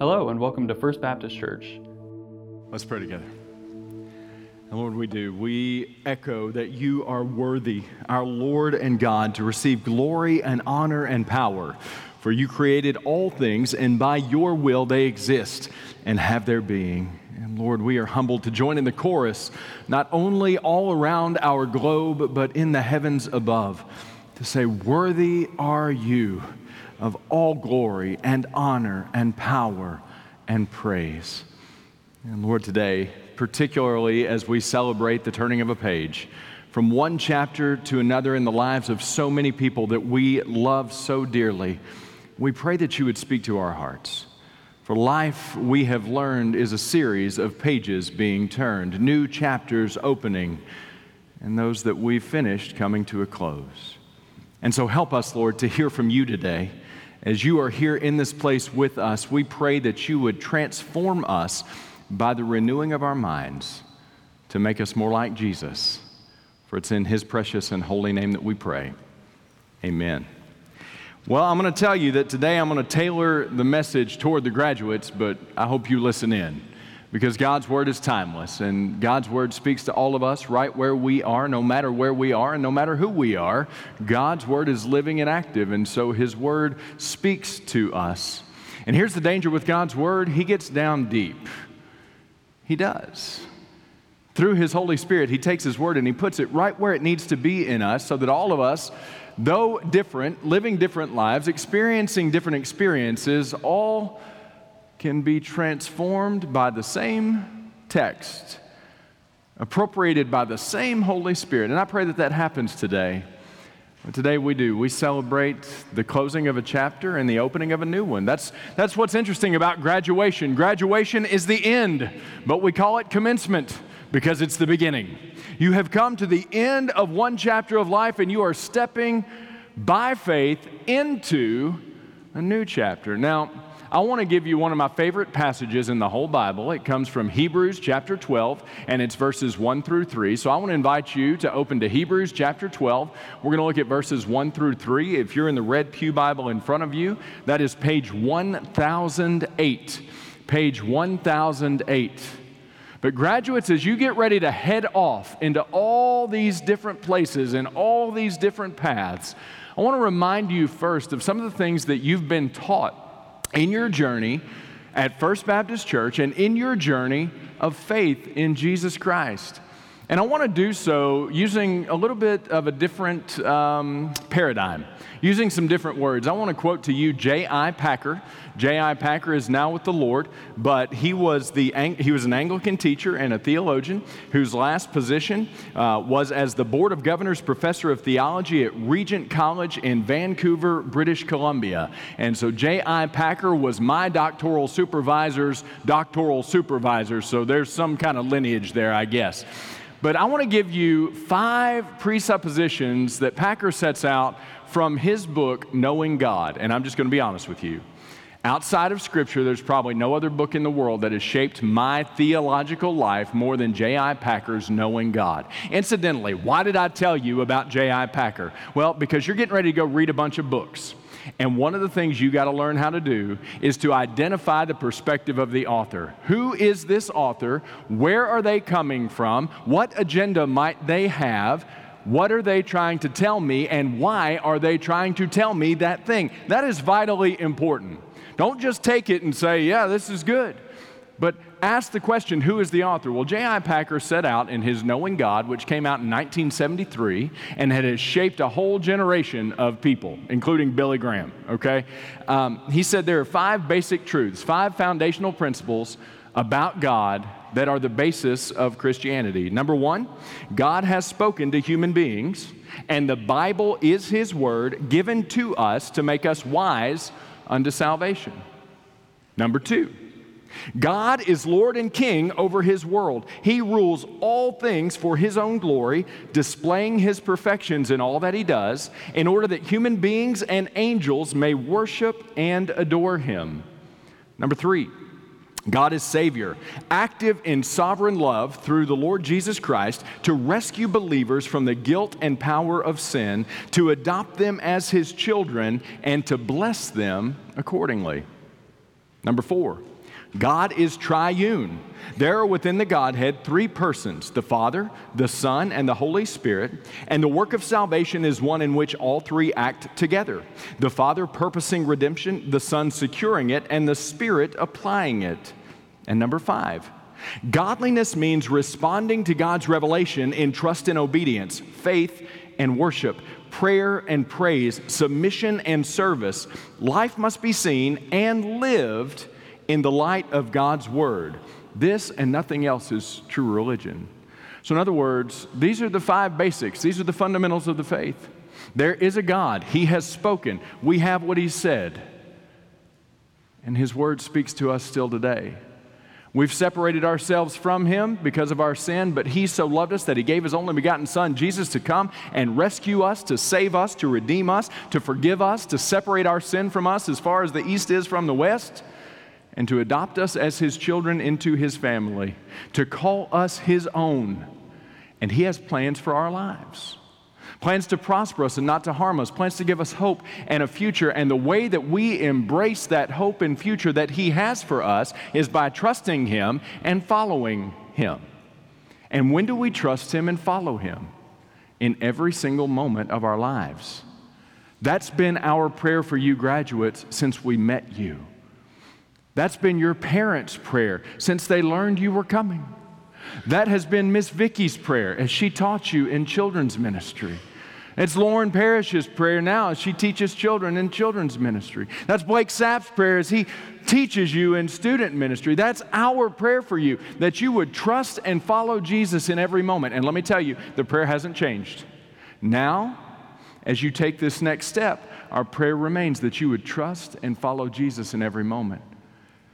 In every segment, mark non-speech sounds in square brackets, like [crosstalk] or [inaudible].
Hello, and welcome to First Baptist Church. Let's pray together. And Lord, we do. We echo that you are worthy, our Lord and God, to receive glory and honor and power. For you created all things, and by your will they exist and have their being. And Lord, we are humbled to join in the chorus, not only all around our globe, but in the heavens above, to say, Worthy are you of all glory and honor and power and praise. And Lord, today, particularly as we celebrate the turning of a page from one chapter to another in the lives of so many people that we love so dearly, we pray that you would speak to our hearts. For life, we have learned, is a series of pages being turned, new chapters opening, and those that we've finished coming to a close. And so help us, Lord, to hear from you today. As you are here in this place with us, we pray that you would transform us by the renewing of our minds to make us more like Jesus. For it's in his precious and holy name that we pray. Amen. Well, I'm going to tell you that today I'm going to tailor the message toward the graduates, but I hope you listen in because God's word is timeless and God's word speaks to all of us right where we are, no matter where we are and no matter who we are. God's word is living and active, and so his word speaks to us. And here's the danger with God's word He gets down deep. He does. Through His Holy Spirit, He takes His Word and He puts it right where it needs to be in us so that all of us, though different, living different lives, experiencing different experiences, all can be transformed by the same text, appropriated by the same Holy Spirit. And I pray that that happens today. Today we do. We celebrate the closing of a chapter and the opening of a new one. That's, that's what's interesting about graduation. Graduation is the end, but we call it commencement because it's the beginning. You have come to the end of one chapter of life and you are stepping by faith into a new chapter. Now, I want to give you one of my favorite passages in the whole Bible. It comes from Hebrews chapter 12, and it's verses 1 through 3. So I want to invite you to open to Hebrews chapter 12. We're going to look at verses 1 through 3. If you're in the Red Pew Bible in front of you, that is page 1008. Page 1008. But, graduates, as you get ready to head off into all these different places and all these different paths, I want to remind you first of some of the things that you've been taught in your journey at First Baptist Church and in your journey of faith in Jesus Christ. And I want to do so using a little bit of a different um, paradigm, using some different words. I want to quote to you J.I. Packer. J.I. Packer is now with the Lord, but he was, the, he was an Anglican teacher and a theologian whose last position uh, was as the Board of Governors Professor of Theology at Regent College in Vancouver, British Columbia. And so J.I. Packer was my doctoral supervisor's doctoral supervisor, so there's some kind of lineage there, I guess. But I want to give you five presuppositions that Packer sets out from his book, Knowing God. And I'm just going to be honest with you. Outside of Scripture, there's probably no other book in the world that has shaped my theological life more than J.I. Packer's Knowing God. Incidentally, why did I tell you about J.I. Packer? Well, because you're getting ready to go read a bunch of books. And one of the things you got to learn how to do is to identify the perspective of the author. Who is this author? Where are they coming from? What agenda might they have? What are they trying to tell me? And why are they trying to tell me that thing? That is vitally important. Don't just take it and say, yeah, this is good. But ask the question, who is the author? Well, J.I. Packer set out in his Knowing God, which came out in 1973 and has shaped a whole generation of people, including Billy Graham, okay? Um, he said there are five basic truths, five foundational principles about God that are the basis of Christianity. Number one, God has spoken to human beings, and the Bible is His word given to us to make us wise unto salvation. Number two, God is Lord and King over His world. He rules all things for His own glory, displaying His perfections in all that He does, in order that human beings and angels may worship and adore Him. Number three, God is Savior, active in sovereign love through the Lord Jesus Christ to rescue believers from the guilt and power of sin, to adopt them as His children, and to bless them accordingly. Number four, God is triune. There are within the Godhead three persons the Father, the Son, and the Holy Spirit, and the work of salvation is one in which all three act together the Father purposing redemption, the Son securing it, and the Spirit applying it. And number five, godliness means responding to God's revelation in trust and obedience, faith and worship, prayer and praise, submission and service. Life must be seen and lived in the light of God's Word. This and nothing else is true religion. So, in other words, these are the five basics, these are the fundamentals of the faith. There is a God, He has spoken, we have what He said, and His Word speaks to us still today. We've separated ourselves from Him because of our sin, but He so loved us that He gave His only begotten Son, Jesus, to come and rescue us, to save us, to redeem us, to forgive us, to separate our sin from us as far as the east is from the west and to adopt us as his children into his family, to call us his own. And he has plans for our lives plans to prosper us and not to harm us, plans to give us hope and a future. And the way that we embrace that hope and future that He has for us is by trusting Him and following Him. And when do we trust Him and follow Him? In every single moment of our lives. That's been our prayer for you graduates since we met you. That's been your parents' prayer since they learned you were coming. That has been Miss Vicky's prayer as she taught you in children's ministry. It's Lauren Parrish's prayer now as she teaches children in children's ministry. That's Blake Sapp's prayer as he teaches you in student ministry. That's our prayer for you, that you would trust and follow Jesus in every moment. And let me tell you, the prayer hasn't changed. Now, as you take this next step, our prayer remains that you would trust and follow Jesus in every moment.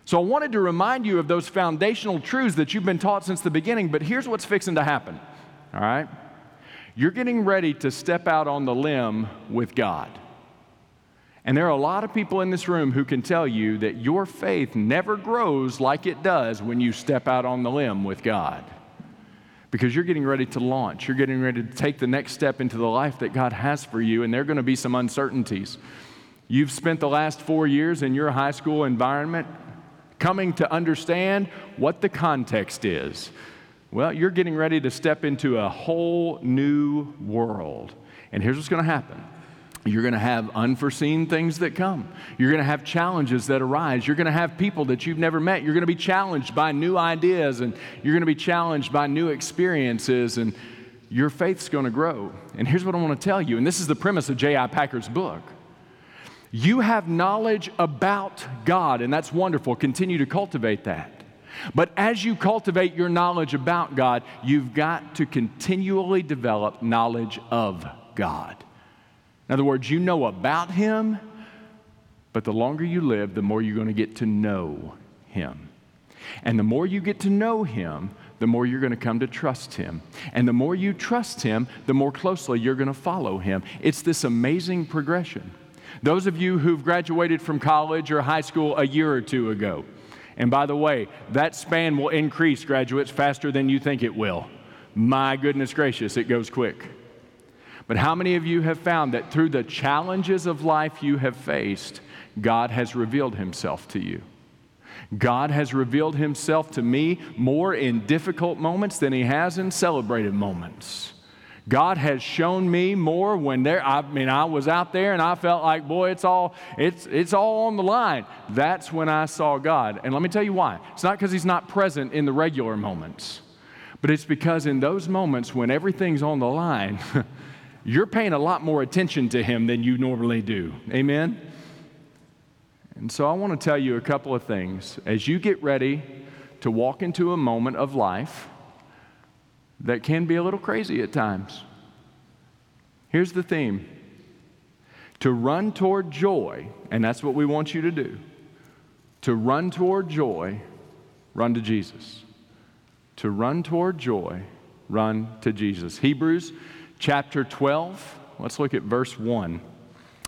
So I wanted to remind you of those foundational truths that you've been taught since the beginning, but here's what's fixing to happen. All right? You're getting ready to step out on the limb with God. And there are a lot of people in this room who can tell you that your faith never grows like it does when you step out on the limb with God. Because you're getting ready to launch. You're getting ready to take the next step into the life that God has for you, and there are going to be some uncertainties. You've spent the last four years in your high school environment coming to understand what the context is. Well, you're getting ready to step into a whole new world. And here's what's going to happen you're going to have unforeseen things that come. You're going to have challenges that arise. You're going to have people that you've never met. You're going to be challenged by new ideas and you're going to be challenged by new experiences and your faith's going to grow. And here's what I want to tell you, and this is the premise of J.I. Packer's book. You have knowledge about God, and that's wonderful. Continue to cultivate that. But as you cultivate your knowledge about God, you've got to continually develop knowledge of God. In other words, you know about Him, but the longer you live, the more you're going to get to know Him. And the more you get to know Him, the more you're going to come to trust Him. And the more you trust Him, the more closely you're going to follow Him. It's this amazing progression. Those of you who've graduated from college or high school a year or two ago, and by the way, that span will increase, graduates, faster than you think it will. My goodness gracious, it goes quick. But how many of you have found that through the challenges of life you have faced, God has revealed Himself to you? God has revealed Himself to me more in difficult moments than He has in celebrated moments. God has shown me more when there, I mean, I was out there and I felt like, boy, it's all, it's, it's all on the line. That's when I saw God. And let me tell you why. It's not because He's not present in the regular moments, but it's because in those moments when everything's on the line, [laughs] you're paying a lot more attention to Him than you normally do. Amen? And so I want to tell you a couple of things. As you get ready to walk into a moment of life, that can be a little crazy at times. Here's the theme to run toward joy, and that's what we want you to do. To run toward joy, run to Jesus. To run toward joy, run to Jesus. Hebrews chapter 12, let's look at verse 1.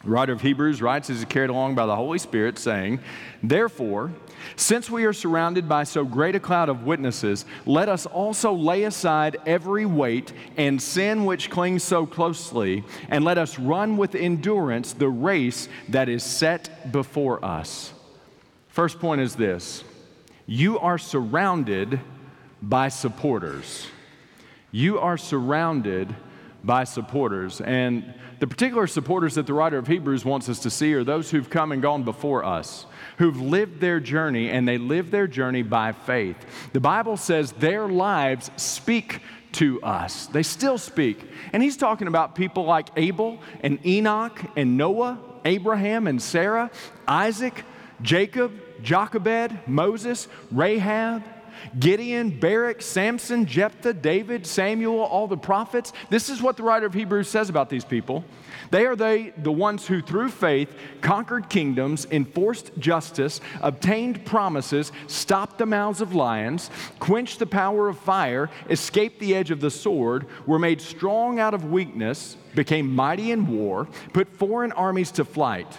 The writer of Hebrews writes as he carried along by the Holy Spirit, saying, Therefore, since we are surrounded by so great a cloud of witnesses, let us also lay aside every weight and sin which clings so closely, and let us run with endurance the race that is set before us. First point is this you are surrounded by supporters. You are surrounded by supporters. And the particular supporters that the writer of Hebrews wants us to see are those who've come and gone before us, who've lived their journey, and they live their journey by faith. The Bible says their lives speak to us. They still speak. And he's talking about people like Abel and Enoch and Noah, Abraham and Sarah, Isaac, Jacob, Jochebed, Moses, Rahab. Gideon, Barak, Samson, Jephthah, David, Samuel, all the prophets. This is what the writer of Hebrews says about these people. They are they, the ones who, through faith, conquered kingdoms, enforced justice, obtained promises, stopped the mouths of lions, quenched the power of fire, escaped the edge of the sword, were made strong out of weakness, became mighty in war, put foreign armies to flight.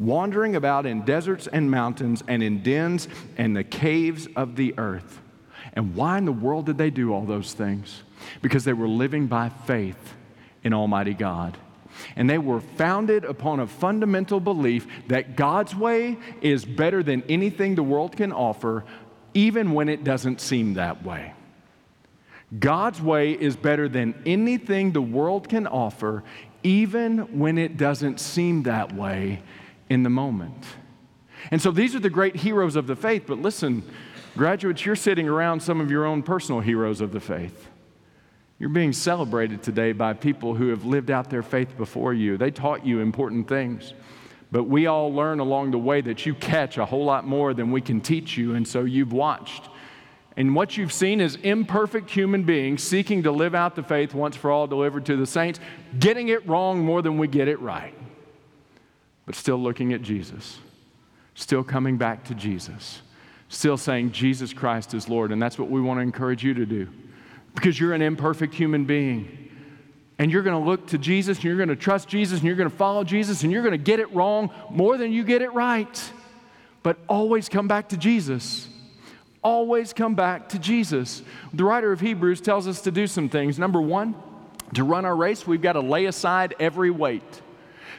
wandering about in deserts and mountains and in dens and the caves of the earth. And why in the world did they do all those things? Because they were living by faith in Almighty God. And they were founded upon a fundamental belief that God's way is better than anything the world can offer, even when it doesn't seem that way. God's way is better than anything the world can offer, even when it doesn't seem that way in the moment. And so these are the great heroes of the faith, but listen, graduates, you're sitting around some of your own personal heroes of the faith. You're being celebrated today by people who have lived out their faith before you. They taught you important things. But we all learn along the way that you catch a whole lot more than we can teach you, and so you've watched. And what you've seen is imperfect human beings seeking to live out the faith once for all delivered to the saints, getting it wrong more than we get it right but still looking at Jesus, still coming back to Jesus, still saying, Jesus Christ is Lord. And that's what we want to encourage you to do because you're an imperfect human being. And you're going to look to Jesus and you're going to trust Jesus and you're going to follow Jesus and you're going to get it wrong more than you get it right. But always come back to Jesus. Always come back to Jesus. The writer of Hebrews tells us to do some things. Number one, to run our race, we've got to lay aside every weight.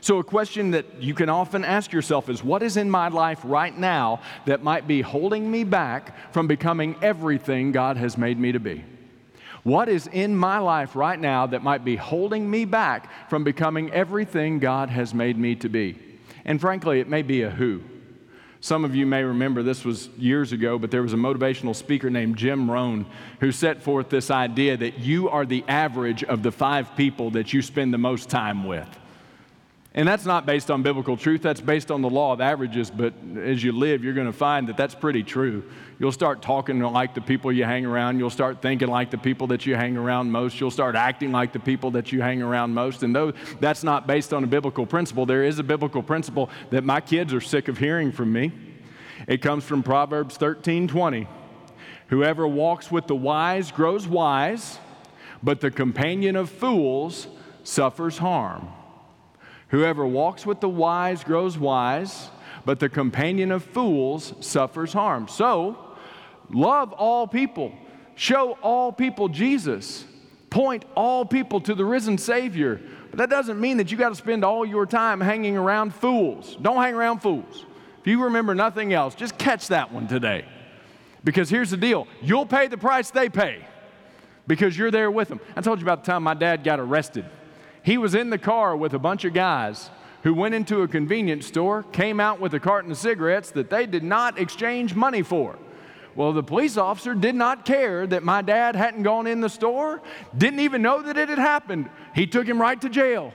So, a question that you can often ask yourself is what is in my life right now that might be holding me back from becoming everything God has made me to be? What is in my life right now that might be holding me back from becoming everything God has made me to be? And frankly, it may be a who. Some of you may remember this was years ago, but there was a motivational speaker named Jim Rohn who set forth this idea that you are the average of the five people that you spend the most time with. And that's not based on biblical truth, that's based on the law of averages. But as you live, you're going to find that that's pretty true. You'll start talking like the people you hang around. You'll start thinking like the people that you hang around most. You'll start acting like the people that you hang around most. And though that's not based on a biblical principle, there is a biblical principle that my kids are sick of hearing from me. It comes from Proverbs 13 20. Whoever walks with the wise grows wise, but the companion of fools suffers harm. Whoever walks with the wise grows wise, but the companion of fools suffers harm. So, love all people, show all people Jesus, point all people to the risen Savior. But that doesn't mean that you got to spend all your time hanging around fools. Don't hang around fools. If you remember nothing else, just catch that one today. Because here's the deal you'll pay the price they pay because you're there with them. I told you about the time my dad got arrested. He was in the car with a bunch of guys who went into a convenience store, came out with a carton of cigarettes that they did not exchange money for. Well, the police officer did not care that my dad hadn't gone in the store, didn't even know that it had happened. He took him right to jail.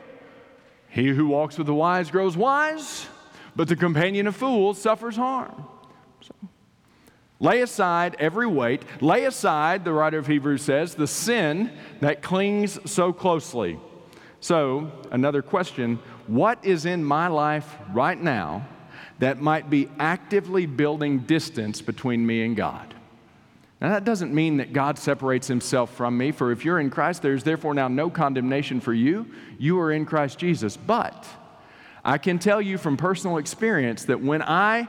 He who walks with the wise grows wise, but the companion of fools suffers harm. So, lay aside every weight, lay aside, the writer of Hebrews says, the sin that clings so closely. So, another question what is in my life right now that might be actively building distance between me and God? Now, that doesn't mean that God separates himself from me, for if you're in Christ, there's therefore now no condemnation for you. You are in Christ Jesus. But I can tell you from personal experience that when I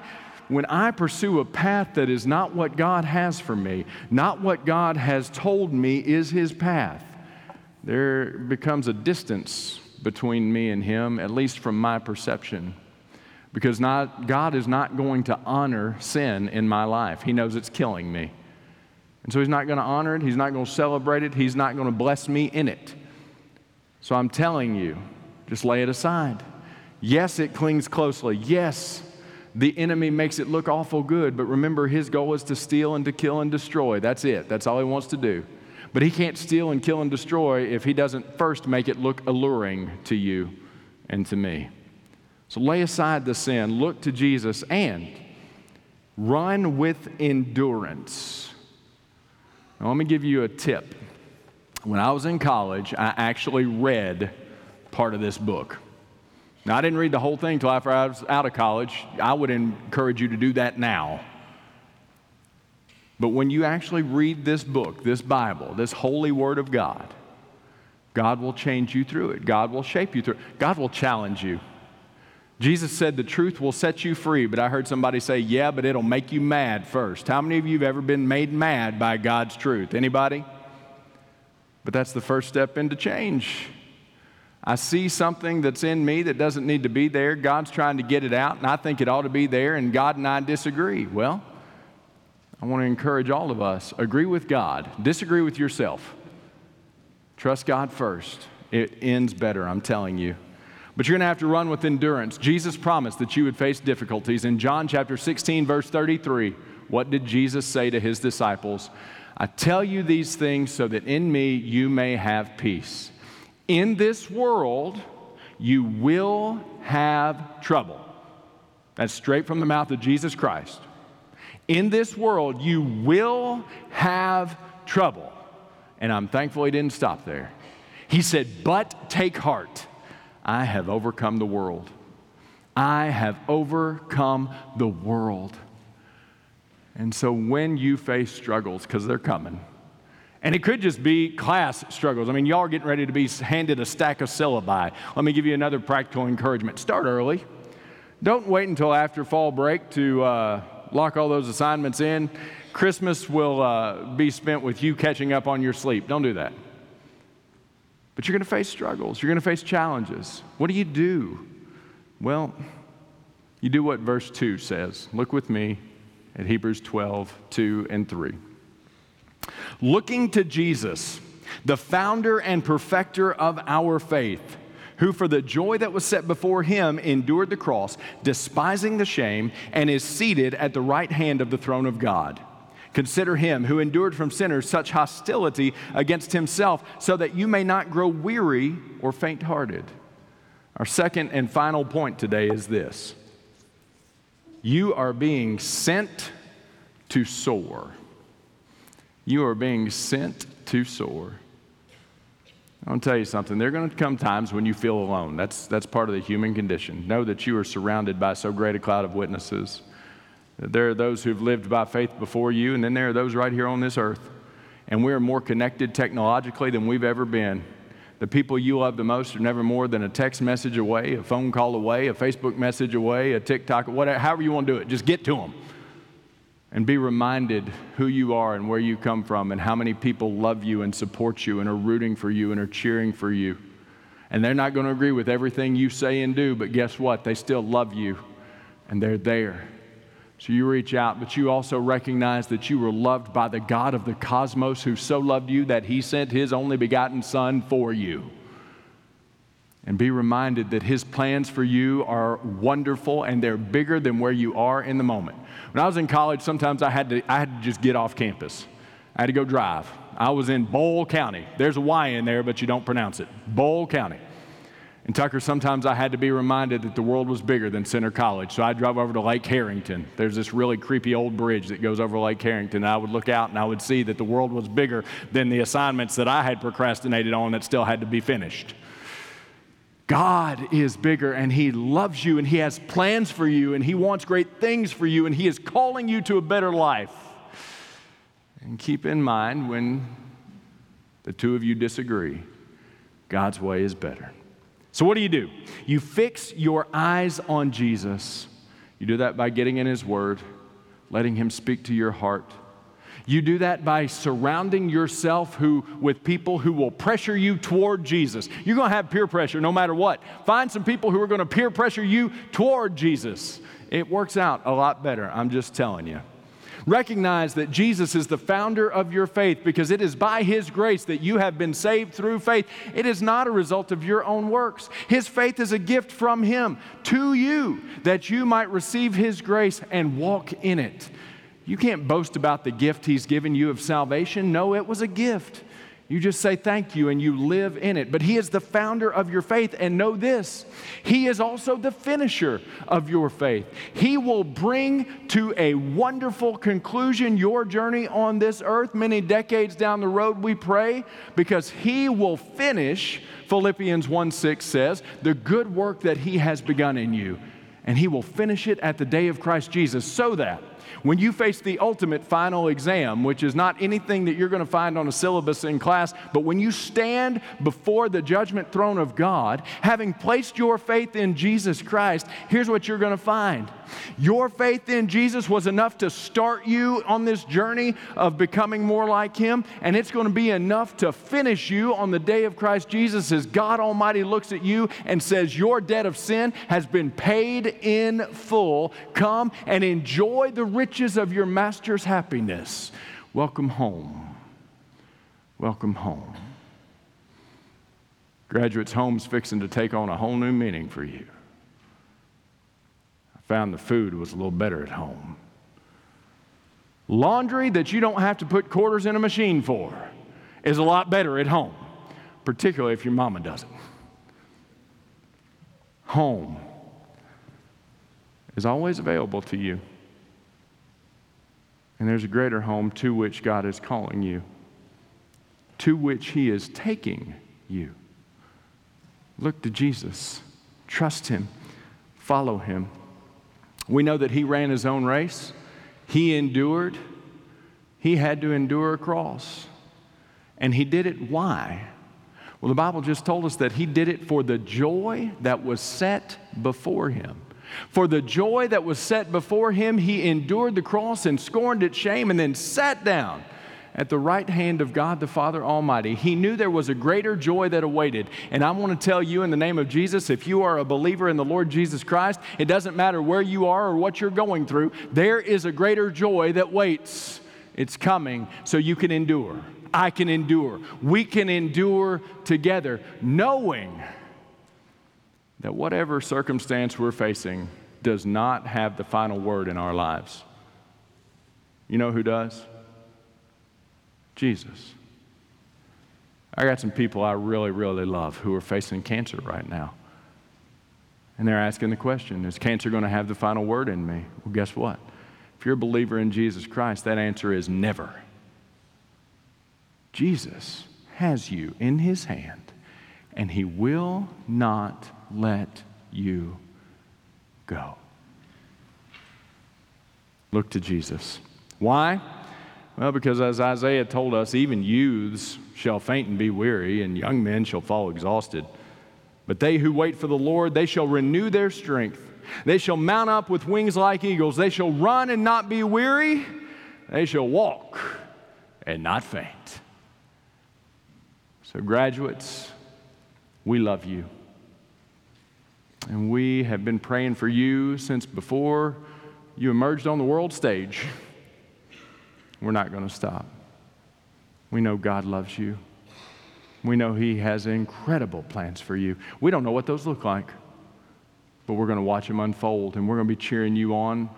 when I pursue a path that is not what God has for me, not what God has told me is his path, there becomes a distance between me and him, at least from my perception. Because not, God is not going to honor sin in my life. He knows it's killing me. And so He's not going to honor it, He's not going to celebrate it, He's not going to bless me in it. So I'm telling you, just lay it aside. Yes, it clings closely. Yes, the enemy makes it look awful good, but remember, his goal is to steal and to kill and destroy. That's it. That's all he wants to do. But he can't steal and kill and destroy if he doesn't first make it look alluring to you and to me. So lay aside the sin, look to Jesus, and run with endurance. Now, let me give you a tip. When I was in college, I actually read part of this book. Now, I didn't read the whole thing until after I was out of college. I would encourage you to do that now. But when you actually read this book, this Bible, this holy word of God, God will change you through it. God will shape you through it. God will challenge you. Jesus said the truth will set you free, but I heard somebody say, "Yeah, but it'll make you mad first. How many of you have ever been made mad by God's truth? Anybody? But that's the first step into change. I see something that's in me that doesn't need to be there. God's trying to get it out, and I think it ought to be there, and God and I disagree. Well, I want to encourage all of us agree with God, disagree with yourself. Trust God first. It ends better, I'm telling you. But you're going to have to run with endurance. Jesus promised that you would face difficulties. In John chapter 16, verse 33, what did Jesus say to his disciples? I tell you these things so that in me you may have peace. In this world, you will have trouble. That's straight from the mouth of Jesus Christ. In this world, you will have trouble. And I'm thankful he didn't stop there. He said, But take heart. I have overcome the world. I have overcome the world. And so when you face struggles, because they're coming, and it could just be class struggles. I mean, y'all are getting ready to be handed a stack of syllabi. Let me give you another practical encouragement. Start early. Don't wait until after fall break to uh, lock all those assignments in. Christmas will uh, be spent with you catching up on your sleep. Don't do that. But you're going to face struggles, you're going to face challenges. What do you do? Well, you do what verse 2 says. Look with me at Hebrews 12, 2 and 3. Looking to Jesus, the founder and perfecter of our faith, who for the joy that was set before him endured the cross, despising the shame, and is seated at the right hand of the throne of God. Consider him who endured from sinners such hostility against himself, so that you may not grow weary or faint hearted. Our second and final point today is this you are being sent to soar. You are being sent to soar. I want to tell you something. There are going to come times when you feel alone. That's, that's part of the human condition. Know that you are surrounded by so great a cloud of witnesses there are those who've lived by faith before you, and then there are those right here on this earth. And we are more connected technologically than we've ever been. The people you love the most are never more than a text message away, a phone call away, a Facebook message away, a TikTok, whatever, however you want to do it. Just get to them and be reminded who you are and where you come from and how many people love you and support you and are rooting for you and are cheering for you. And they're not going to agree with everything you say and do, but guess what? They still love you and they're there so you reach out, but you also recognize that you were loved by the God of the cosmos who so loved you that he sent his only begotten Son for you. And be reminded that his plans for you are wonderful and they're bigger than where you are in the moment. When I was in college, sometimes I had to, I had to just get off campus. I had to go drive. I was in Boyle County. There's a Y in there, but you don't pronounce it. Boyle County. And Tucker, sometimes I had to be reminded that the world was bigger than Centre College. So I drove over to Lake Herrington. There's this really creepy old bridge that goes over Lake Herrington. I would look out and I would see that the world was bigger than the assignments that I had procrastinated on that still had to be finished. God is bigger and He loves you and He has plans for you and He wants great things for you and He is calling you to a better life. And keep in mind when the two of you disagree, God's way is better. So, what do you do? You fix your eyes on Jesus. You do that by getting in His Word, letting Him speak to your heart. You do that by surrounding yourself who, with people who will pressure you toward Jesus. You're going to have peer pressure no matter what. Find some people who are going to peer pressure you toward Jesus. It works out a lot better, I'm just telling you. Recognize that Jesus is the founder of your faith because it is by His grace that you have been saved through faith. It is not a result of your own works. His faith is a gift from Him to you that you might receive His grace and walk in it. You can't boast about the gift He's given you of salvation. No, it was a gift. You just say thank you and you live in it. But He is the founder of your faith. And know this He is also the finisher of your faith. He will bring to a wonderful conclusion your journey on this earth many decades down the road, we pray, because He will finish, Philippians 1 6 says, the good work that He has begun in you. And He will finish it at the day of Christ Jesus so that when you face the ultimate final exam, which is not anything that you're going to find on a syllabus in class, but when you stand before the judgment throne of God, having placed your faith in Jesus Christ, here's what you're going to find. Your faith in Jesus was enough to start you on this journey of becoming more like Him, and it's going to be enough to finish you on the day of Christ Jesus as God Almighty looks at you and says, Your debt of sin has been paid in full. Come and enjoy the riches of your Master's happiness. Welcome home. Welcome home. Graduates, home's fixing to take on a whole new meaning for you I found the food was a little better at home. Laundry that you don't have to put quarters in a machine for is a lot better at home, particularly if your mama does it. Home is always available to you. And there's a greater home to which God is calling you, to which He is taking you. Look to Jesus, trust Him, follow Him. We know that he ran his own race, he endured, he had to endure a cross. And he did it why? Well, the Bible just told us that he did it for the joy that was set before him. For the joy that was set before him, he endured the cross and scorned its shame and then sat down at the right hand of God the Father Almighty. He knew there was a greater joy that awaited. And I want to tell you in the name of Jesus if you are a believer in the Lord Jesus Christ, it doesn't matter where you are or what you're going through, there is a greater joy that waits. It's coming so you can endure. I can endure. We can endure together, knowing that whatever circumstance we're facing does not have the final word in our lives. You know who does? Jesus. I got some people I really, really love who are facing cancer right now. And they're asking the question Is cancer going to have the final word in me? Well, guess what? If you're a believer in Jesus Christ, that answer is never. Jesus has you in his hand, and he will not let you go. Look to Jesus. Why? Well, because as Isaiah told us, even youths shall faint and be weary, and young men shall fall exhausted. But they who wait for the Lord, they shall renew their strength. They shall mount up with wings like eagles. They shall run and not be weary. They shall walk and not faint. So, graduates, we love you. And we have been praying for you since before you emerged on the world stage. We're not going to stop. We know God loves you. We know He has incredible plans for you. We don't know what those look like, but we're going to watch them unfold and we're going to be cheering you on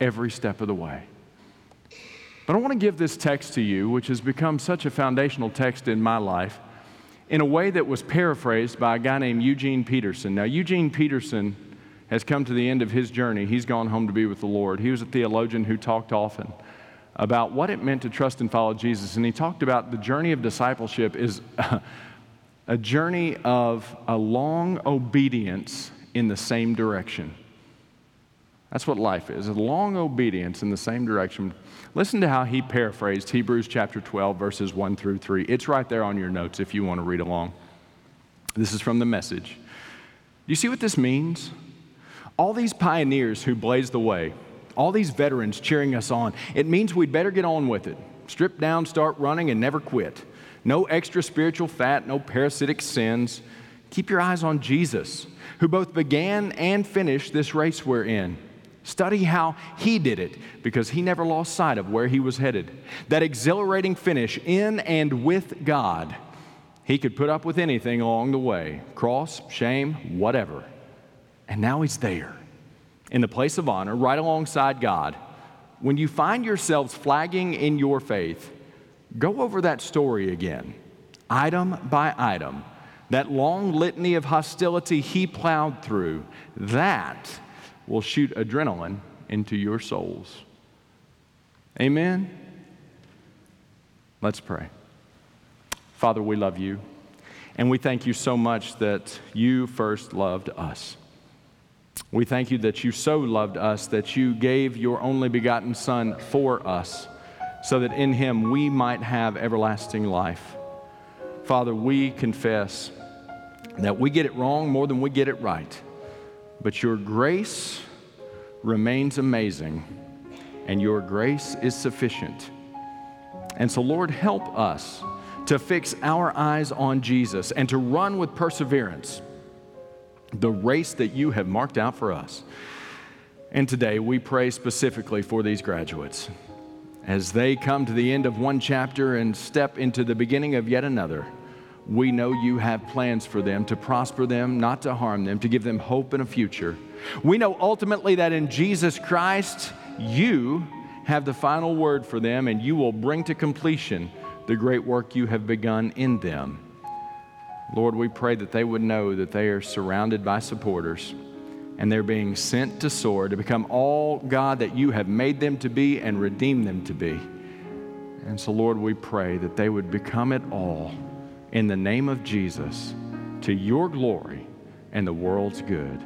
every step of the way. But I want to give this text to you, which has become such a foundational text in my life, in a way that was paraphrased by a guy named Eugene Peterson. Now, Eugene Peterson has come to the end of his journey. He's gone home to be with the Lord. He was a theologian who talked often about what it meant to trust and follow Jesus. And he talked about the journey of discipleship is [laughs] a journey of a long obedience in the same direction. That's what life is a long obedience in the same direction. Listen to how he paraphrased Hebrews chapter 12, verses 1 through 3. It's right there on your notes if you want to read along. This is from the message. Do You see what this means? All these pioneers who blazed the way, all these veterans cheering us on, it means we'd better get on with it. Strip down, start running, and never quit. No extra spiritual fat, no parasitic sins. Keep your eyes on Jesus, who both began and finished this race we're in. Study how he did it because he never lost sight of where he was headed. That exhilarating finish in and with God. He could put up with anything along the way cross, shame, whatever. And now he's there in the place of honor, right alongside God. When you find yourselves flagging in your faith, go over that story again, item by item. That long litany of hostility he plowed through, that will shoot adrenaline into your souls. Amen? Let's pray. Father, we love you, and we thank you so much that you first loved us. We thank you that you so loved us that you gave your only begotten Son for us, so that in him we might have everlasting life. Father, we confess that we get it wrong more than we get it right. But your grace remains amazing, and your grace is sufficient. And so, Lord, help us to fix our eyes on Jesus and to run with perseverance the race that you have marked out for us. And today we pray specifically for these graduates as they come to the end of one chapter and step into the beginning of yet another we know you have plans for them to prosper them, not to harm them, to give them hope and a future. We know ultimately that in Jesus Christ, you have the final word for them and you will bring to completion the great work you have begun in them. Lord, we pray that they would know that they are surrounded by supporters and they're being sent to soar to become all God that you have made them to be and redeemed them to be. And so, Lord, we pray that they would become it all in the name of Jesus to your glory and the world's good.